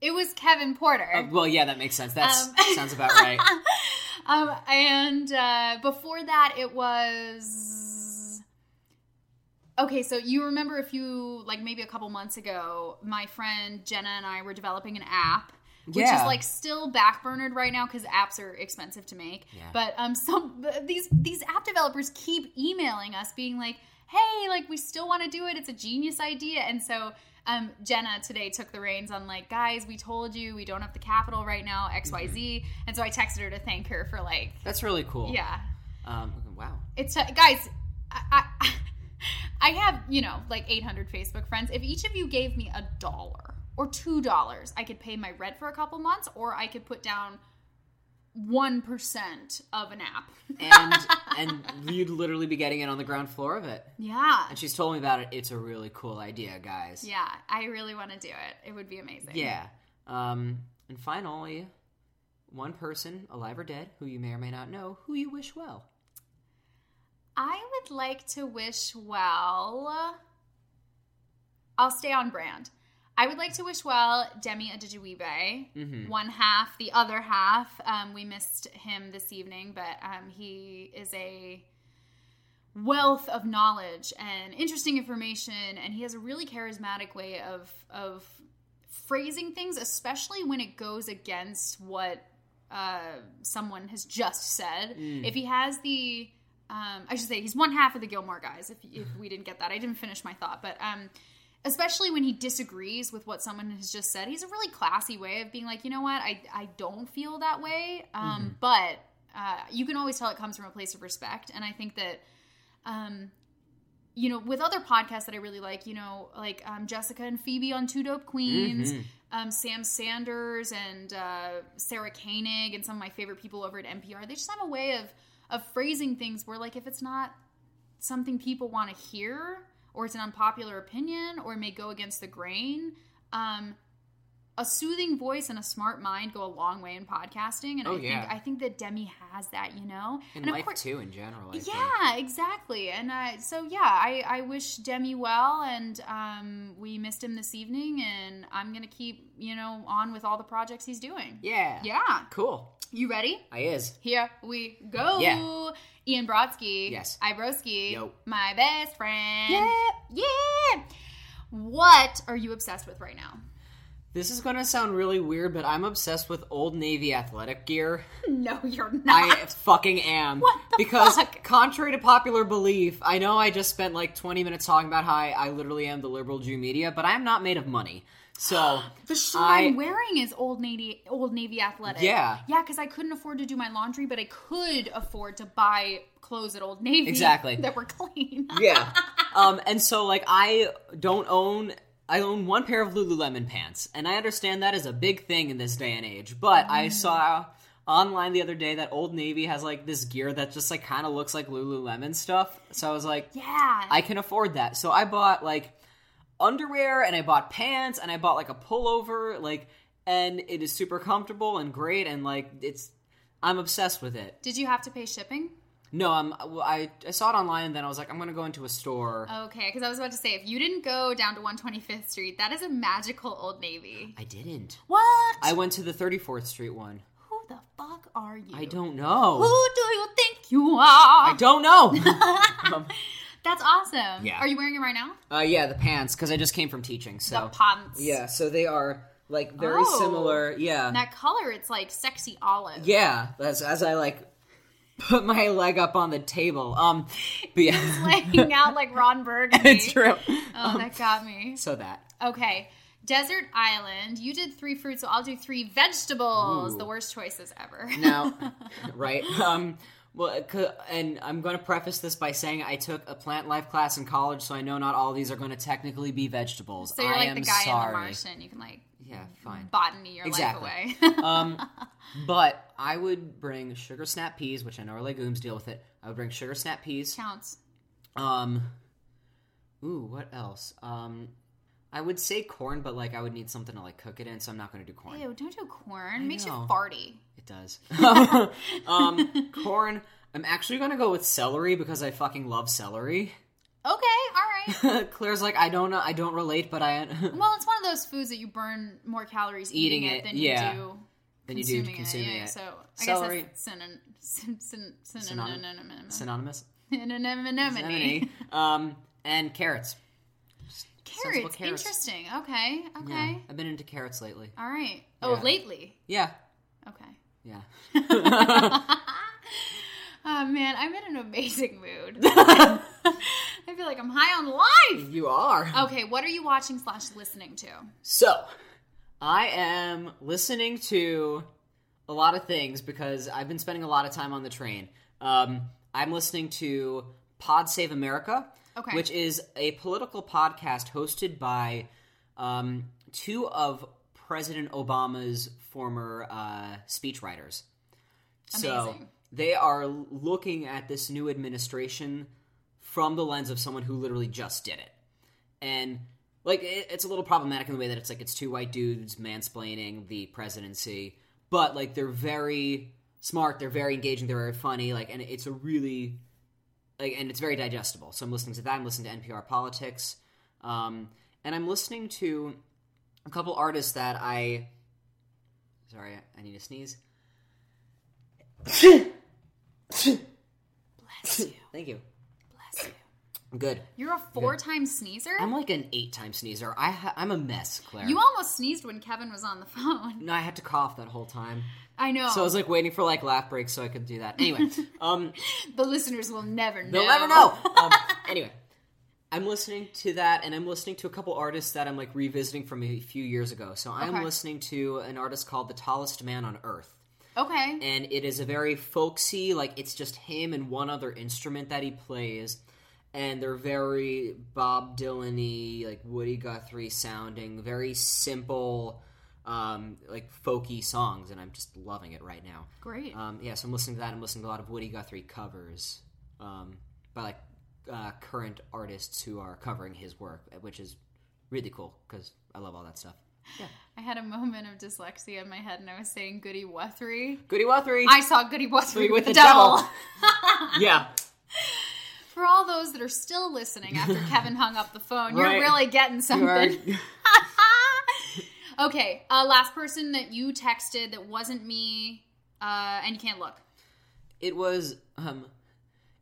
A: It was Kevin Porter.
B: Uh, well, yeah, that makes sense. That
A: Um,
B: sounds about right.
A: um, and uh, before that, it was okay. So you remember a few, like maybe a couple months ago, my friend Jenna and I were developing an app. Which
B: Yeah.
A: is like still backburnered right now because apps are expensive to make.
B: Yeah.
A: But um, some these these app developers keep emailing us, being like, "Hey, like we still want to do it. It's a genius idea." And so um, Jenna today took the reins on like, guys, we told you we don't have the capital right now, X Y Z.
B: Mm-hmm.
A: And so I texted her to thank her for like,
B: That's really cool.
A: yeah,
B: Um, wow.
A: it's uh, guys. I, I I have you know like 800 Facebook friends. If each of you gave me a dollar or two dollars, I could pay my rent for a couple months, or I could put down one percent of an app.
B: And and you'd literally be getting it on the ground floor of it.
A: yeah,
B: And she's told me about it. It's a really cool idea, guys.
A: yeah. I really want to do it. It would be amazing.
B: Yeah. Um, and finally, one person, alive or dead, who you may or may not know, who you wish well.
A: I would like to wish well. I'll stay on brand. I would like to wish well Demi Adejuyigbe,
B: Mhm.
A: one half. The other half, um, we missed him this evening, but um, he is a wealth of knowledge and interesting information, and he has a really charismatic way of of phrasing things, especially when it goes against what uh, someone has just said.
B: Mm.
A: If he has the, um, I should say, he's one half of the Gilmore guys. If if we didn't get that, I didn't finish my thought, but um, especially when he disagrees with what someone has just said, he's a really classy way of being like, you know what, I I don't feel that way, um,
B: Mm-hmm.
A: but uh, you can always tell it comes from a place of respect, and I think that. Um, you know, with other podcasts that I really like, you know, like um, Jessica and Phoebe on Two Dope Queens,
B: Mm-hmm.
A: um, Sam Sanders and uh, Sarah Koenig, and some of my favorite people over at NPR. They just have a way of of phrasing things where, like, if it's not something people want to hear, or it's an unpopular opinion, or it may go against the grain, um, a soothing voice and a smart mind go a long way in podcasting. And
B: Oh,
A: I think
B: yeah.
A: I think that Demi has that, you know,
B: In
A: and
B: life too, in general. I think.
A: yeah, exactly. And uh, so, yeah, I, I wish Demi well, and um, we missed him this evening, and I'm gonna keep you know on with all the projects he's doing.
B: Yeah.
A: Yeah,
B: Cool.
A: You ready?
B: I is.
A: Here we go.
B: Yeah.
A: Ian Brodsky.
B: Yes.
A: Ibroski.
B: Yo.
A: My best friend.
B: Yeah.
A: Yeah. What are you obsessed with right now?
B: This is going to sound really weird, but I'm obsessed with Old Navy athletic gear.
A: No, you're not.
B: I fucking am.
A: What the
B: because
A: fuck?
B: contrary to popular belief, I know I just spent like 20 minutes talking about how I, I literally am the liberal Jew media, but I am not made of money. So
A: The shirt
B: I-
A: I'm wearing is Old Navy, Old Navy athletic.
B: Yeah.
A: yeah, because I couldn't afford to do my laundry, but I could afford to buy clothes at Old Navy.
B: Exactly.
A: that were clean.
B: yeah. Um, and so like I don't own I own one pair of Lululemon pants, and I understand that is a big thing in this day and age. But I saw online the other day that Old Navy has like this gear that just like kind of looks like Lululemon stuff. So I was like,
A: yeah,
B: I can afford that. So I bought like underwear and I bought pants and I bought like a pullover, like, and it is super comfortable and great and like it's. I'm obsessed with it.
A: Did you have to pay shipping?
B: No, I'm. Well, I I saw it online and then I was like, I'm gonna go into a store.
A: Okay, because I was about to say, if you didn't go down to 125th Street, that is a magical Old Navy.
B: I didn't.
A: What?
B: I went to the 34th Street one.
A: Who the fuck are you?
B: I don't know.
A: Who do you think you are?
B: I don't know. um,
A: That's awesome.
B: Yeah.
A: Are you wearing it right now?
B: uh, yeah, the pants because I just came from teaching. So
A: the pants.
B: yeah, so they are like very
A: Oh.
B: similar. Yeah,
A: that color, it's like sexy olive.
B: yeah. As as I like put my leg up on the table. Um, but yeah,
A: Laying out like Ron Burgundy.
B: it's true.
A: Oh, that got me.
B: So that
A: Okay. Desert Island. You did three fruits, so I'll do three vegetables.
B: Ooh.
A: The worst choices ever.
B: now, right? Um, well, and I'm going to preface this by saying I took a plant life class in college, so I know not all these are going to technically be vegetables.
A: so you're
B: I
A: like
B: am
A: the guy
B: sorry.
A: in The Martian. You can like
B: Yeah, fine.
A: botany your
B: Exactly.
A: life away.
B: um, but I would bring sugar snap peas, which I know are legumes. Deal with it. I would bring sugar snap peas.
A: Counts.
B: Um, ooh, what else? Um, I would say corn, but like I would need something to like cook it in, so I'm not going to do corn.
A: Ew, don't do corn. It makes you
B: know.
A: farty.
B: It does. um, corn. I'm actually going to go with celery because I fucking love celery.
A: Okay, all right.
B: Claire's like, I don't know, I don't relate, but I
A: Well, it's one of those foods that you burn more calories eating,
B: Eating
A: it, than
B: yeah.
A: you do
B: then you do
A: consuming,
B: consuming
A: it. Yeah,
B: it.
A: So I
B: Celery.
A: guess that's synon- syn- syn-
B: Synonym-
A: synonym.
B: synonymous.
A: Synonym.
B: Anemone. um, and carrots.
A: Carrots.
B: Carrots.
A: Interesting. Okay.
B: Yeah,
A: Okay.
B: I've been into carrots lately.
A: All right. Oh,
B: Yeah.
A: lately.
B: Yeah. Yeah.
A: oh man, I'm in an amazing mood. I feel like I'm high on life.
B: you are.
A: Okay, what are you watching slash listening to?
B: So, I am listening to a lot of things because I've been spending a lot of time on the train. Um, I'm listening to Pod Save America,
A: Okay.
B: which is a political podcast hosted by um, two of President Obama's former uh, speechwriters. So they are looking at this new administration from the lens of someone who literally just did it. And like it, it's a little problematic in the way that it's like it's two white dudes mansplaining the presidency, but like they're very smart, they're very engaging, they're very funny, like and it's a really like and it's very digestible. So I'm listening to that. I'm listening to NPR politics, um, and I'm listening to a couple artists that I. Sorry, I need to sneeze.
A: Bless you.
B: Thank you.
A: Bless you.
B: I'm Good.
A: You're a four-time sneezer.
B: I'm like an eight-time sneezer. I ha- I'm a mess, Claire.
A: you almost sneezed when Kevin was on the phone.
B: no, I had to cough that whole time.
A: I know.
B: So I was like waiting for like laugh breaks so I could do that. Anyway, um,
A: the listeners will never know.
B: they'll never know. Um, anyway, I'm listening to that, and I'm listening to a couple artists that I'm like revisiting from a few years ago. So I'm
A: Okay.
B: listening to an artist called The Tallest Man on Earth.
A: Okay.
B: and it is a very folksy like it's just him and one other instrument that he plays and they're very bob dylan-y like woody guthrie sounding very simple um, like folky songs and i'm just loving it right now
A: Great.
B: um, yeah so i'm listening to that i'm listening to a lot of woody guthrie covers um, by like uh, current artists who are covering his work which is really cool because i love all that stuff Yeah.
A: I had a moment of dyslexia in my head, and I was saying Goody Wuthrie.
B: goody guthrie
A: I saw Goody Wuthrie with,
B: With
A: the,
B: the
A: devil.
B: devil. yeah
A: For all those that are still listening after Kevin hung up the phone, you're really getting something. okay, uh, last person that you texted that wasn't me, uh, and you can't look.
B: it was um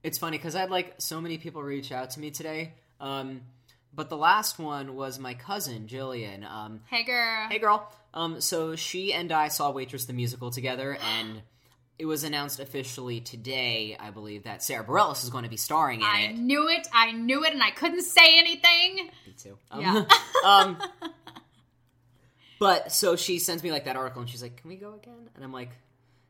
B: it's funny because i had like so many people reach out to me today um but the last one was my cousin jillian um
A: Hey, girl.
B: hey girl um so she and i saw waitress the musical together and it was announced officially today i believe that sara bareilles is going to be starring in
A: I
B: it
A: knew it. I knew it, and I couldn't say anything.
B: Me too. Um,
A: Yeah.
B: um, but so she sends me like that article, and she's like, "Can we go again?" And I'm like,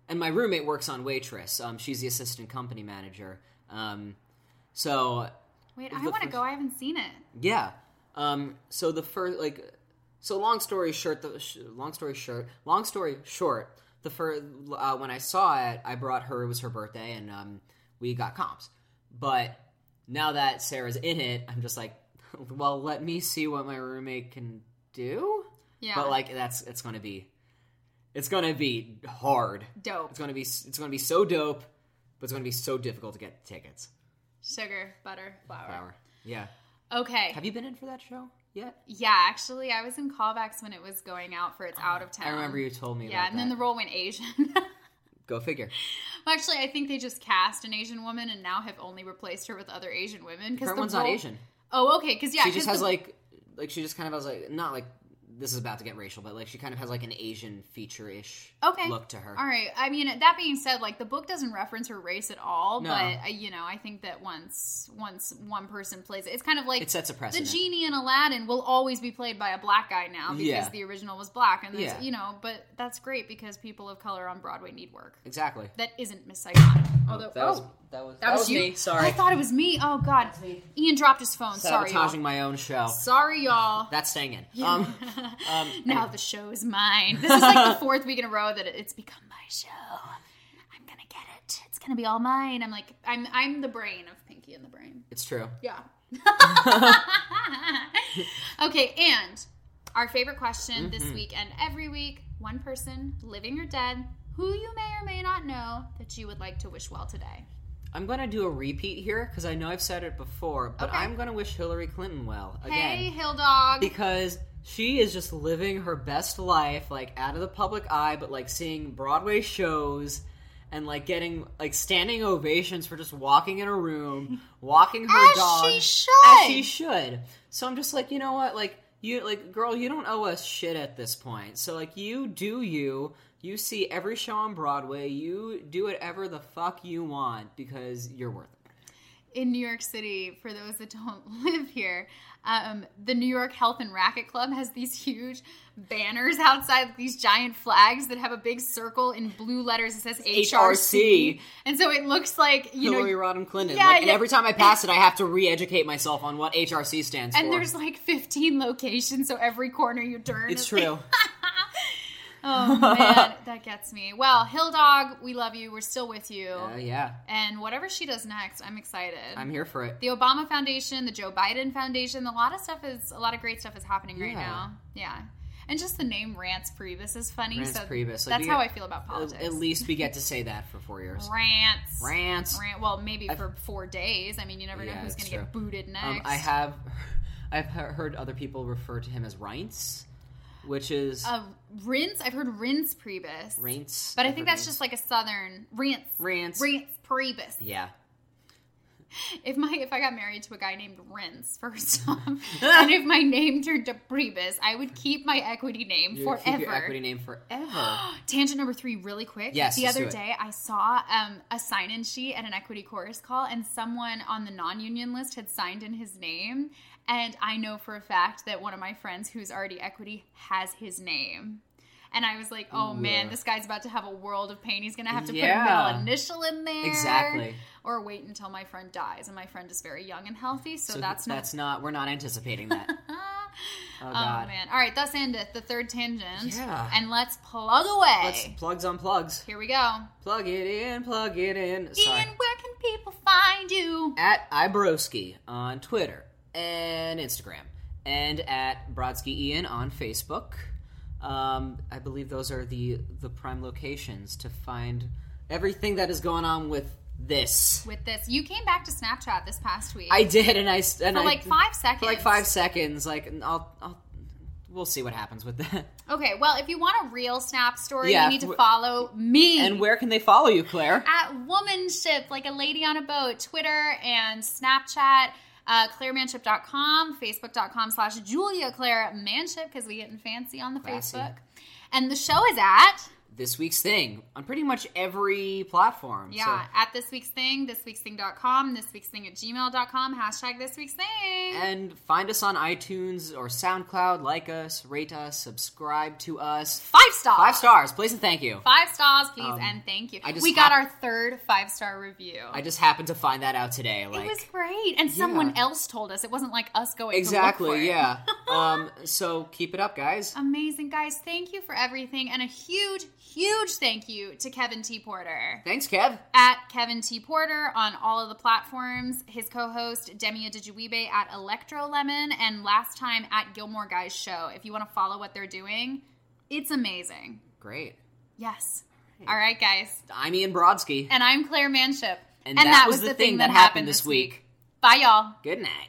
B: and my roommate works on Waitress. Um, she's the assistant company manager. Um, so
A: Wait, I want to go. I haven't seen it.
B: yeah. Um, so the first like, so long story short, the sh- long story short, long story short, the first uh, when I saw it, I brought her. It was her birthday, and um, we got comps. But now that Sara's in it, I'm just like, well, let me see what my roommate can do.
A: Yeah.
B: But like, that's it's gonna be, it's gonna be hard.
A: Dope.
B: It's gonna be it's gonna be so dope, but it's gonna be so difficult to get tickets.
A: Sugar, butter, flour.
B: Flower. Yeah.
A: Okay.
B: Have you been in for that show yet?
A: Yeah, actually, I was in callbacks when it was going out for its ah, out of town.
B: I remember you told me.
A: Yeah, and then the role went Asian.
B: Go figure.
A: well, actually, I think they just cast an Asian woman and now have only replaced her with other Asian women. Because the
B: one's
A: role...
B: not Asian.
A: Oh, okay. Because yeah,
B: she just has
A: the-
B: like, like she just kind of has like not like this is about to get racial, but like she kind of has like an Asian feature ish
A: Okay.
B: look to her.
A: All right. I mean, that being said, like the book doesn't reference her race at all,
B: No.
A: but uh, you know, I think that once once one person plays it, it's kind of like
B: It sets a precedent.
A: the genie in Aladdin will always be played by a black guy now because
B: Yeah.
A: the original was black, and there's,
B: Yeah.
A: you know, but that's great because people of color on Broadway need work.
B: Exactly.
A: That isn't Miss Saigon. Although,
B: that was
A: oh,
B: that was
A: that, was, you.
B: me. Sorry,
A: I thought it was me. Oh God, Ian dropped his phone. Sorry,
B: sabotaging
A: y'all.
B: my own show.
A: Sorry, y'all.
B: That's staying in. Um, um,
A: now the show is mine. This is like the fourth week in a row that it's become my show. I'm gonna get it. It's gonna be all mine. I'm like, I'm I'm the brain of Pinky and the Brain.
B: it's true.
A: Yeah. okay, and our favorite question this
B: Mm-hmm.
A: week and every week: one person, living or dead, who you may or may not know that you would like to wish well today.
B: I'm gonna do a repeat here because I know I've said it before, but
A: Okay.
B: I'm gonna wish Hillary Clinton well again.
A: Hey, Hill Dog.
B: because she is just living her best life like out of the public eye but like seeing broadway shows and like getting like standing ovations for just walking in a room walking her
A: As
B: dog
A: she should.
B: as she should. So i'm just like you know what? Like you like girl you don't owe us shit at this point. So like you do you. You see every show on broadway. You do whatever the fuck you want because you're worth it
A: in New York City, for those that don't live here, um, the New York Health and Racket Club has these huge banners outside, these giant flags that have a big circle in blue letters that says HRC.
B: HRC.
A: And so it looks like, you
B: Hillary
A: know,
B: Rodham Clinton.
A: Yeah,
B: like, and
A: yeah.
B: every time I pass it, I have to re-educate myself on what HRC stands
A: and
B: for.
A: And there's like 15 locations, so every corner you turn.
B: It's true.
A: oh, man, that gets me. Well, Hill Dog, we love you. We're still with you.
B: Uh, yeah,
A: and whatever she does next, I'm excited.
B: I'm here for it.
A: the Obama Foundation, the Joe Biden Foundation, a lot of stuff is a lot of great stuff is happening right now. Yeah. And just the name Rance Priebus is funny.
B: Rance
A: so
B: Priebus. Like,
A: that's how I feel about politics.
B: at least we get to say that for four years.
A: Rants.
B: Rants.
A: Rant. Well, maybe for four days. I mean, you never know who's going to get booted next.
B: Um, I have, I've heard other people refer to him as Reince, which is
A: Uh, rinse. I've heard rinse Priebus.
B: Reince.
A: But I think that's
B: Reince.
A: just like a southern rinse.
B: Rance.
A: Rinse Priebus.
B: Yeah.
A: if my if I got married to a guy named Rince, first off, and if my name turned to Priebus, I would keep my equity name
B: You
A: forever.
B: keep your equity name forever.
A: Tangent number three, really quick.
B: Yes,
A: The other day, I saw um, a sign in sheet at an equity chorus call, and someone on the non union list had signed in his name. And I know for a fact that one of my friends who's already equity has his name. And I was like, oh man, this guy's about to have a world of pain. He's going to have to put
B: Yeah.
A: a middle initial in there.
B: Exactly.
A: Or wait until my friend dies. And my friend is very young and healthy, so,
B: So
A: that's not.
B: that's not. We're not anticipating that.
A: oh,
B: Oh God.
A: man. All right, thus endeth the third tangent.
B: Yeah.
A: And let's plug away.
B: Let's plugs on plugs.
A: Here we go.
B: Plug it in. Plug it in. Sorry.
A: Ian, where can people find you?
B: at Ibroski on Twitter and Instagram, and at Brodsky Ian on Facebook. Um, I believe those are the the prime locations to find everything that is going on with this.
A: With this, you came back to Snapchat this past week.
B: I did, and I and
A: for
B: I,
A: like five seconds.
B: for like five seconds. Like I'll, I'll we'll see what happens with that.
A: Okay, well, if you want a real Snap story,
B: Yeah,
A: you need to follow me.
B: And where can they follow you, Claire?
A: at womanship, like a lady on a boat, Twitter and Snapchat, uh, clairemanship.com, facebook.com slash Julia Claire Manship, because we getting fancy on the
B: Classy.
A: Facebook. And the show is at,
B: This week's thing on pretty much every platform.
A: yeah,
B: So-
A: at this week's thing, thisweeksthing.com, this week's thing at gmail.com, hashtag this week's thing.
B: And find us on iTunes or SoundCloud. Like us, rate us, subscribe to us.
A: Five stars.
B: Five stars, please and thank you.
A: Five stars, please,
B: Um,
A: and thank you.
B: I just
A: we got our third five star review.
B: I just happened to find that out today. Like
A: it was great, and someone else told us. It wasn't like us going to look for
B: exactly, yeah. um, so keep it up, guys.
A: Amazing, guys. Thank you for everything. And a huge, huge thank you to Kevin T. Porter.
B: Thanks, Kev.
A: At Kevin T. Porter on all of the platforms. His co host, Demi Adejuyigbe at Electrolemon. And last time at Gilmore Guys Show. If you want to follow what they're doing, it's amazing.
B: Great.
A: Yes. All right, guys.
B: I'm Ian Brodsky.
A: And I'm Claire Manship.
B: And that was the thing that happened this week.
A: Bye, y'all.
B: Good night.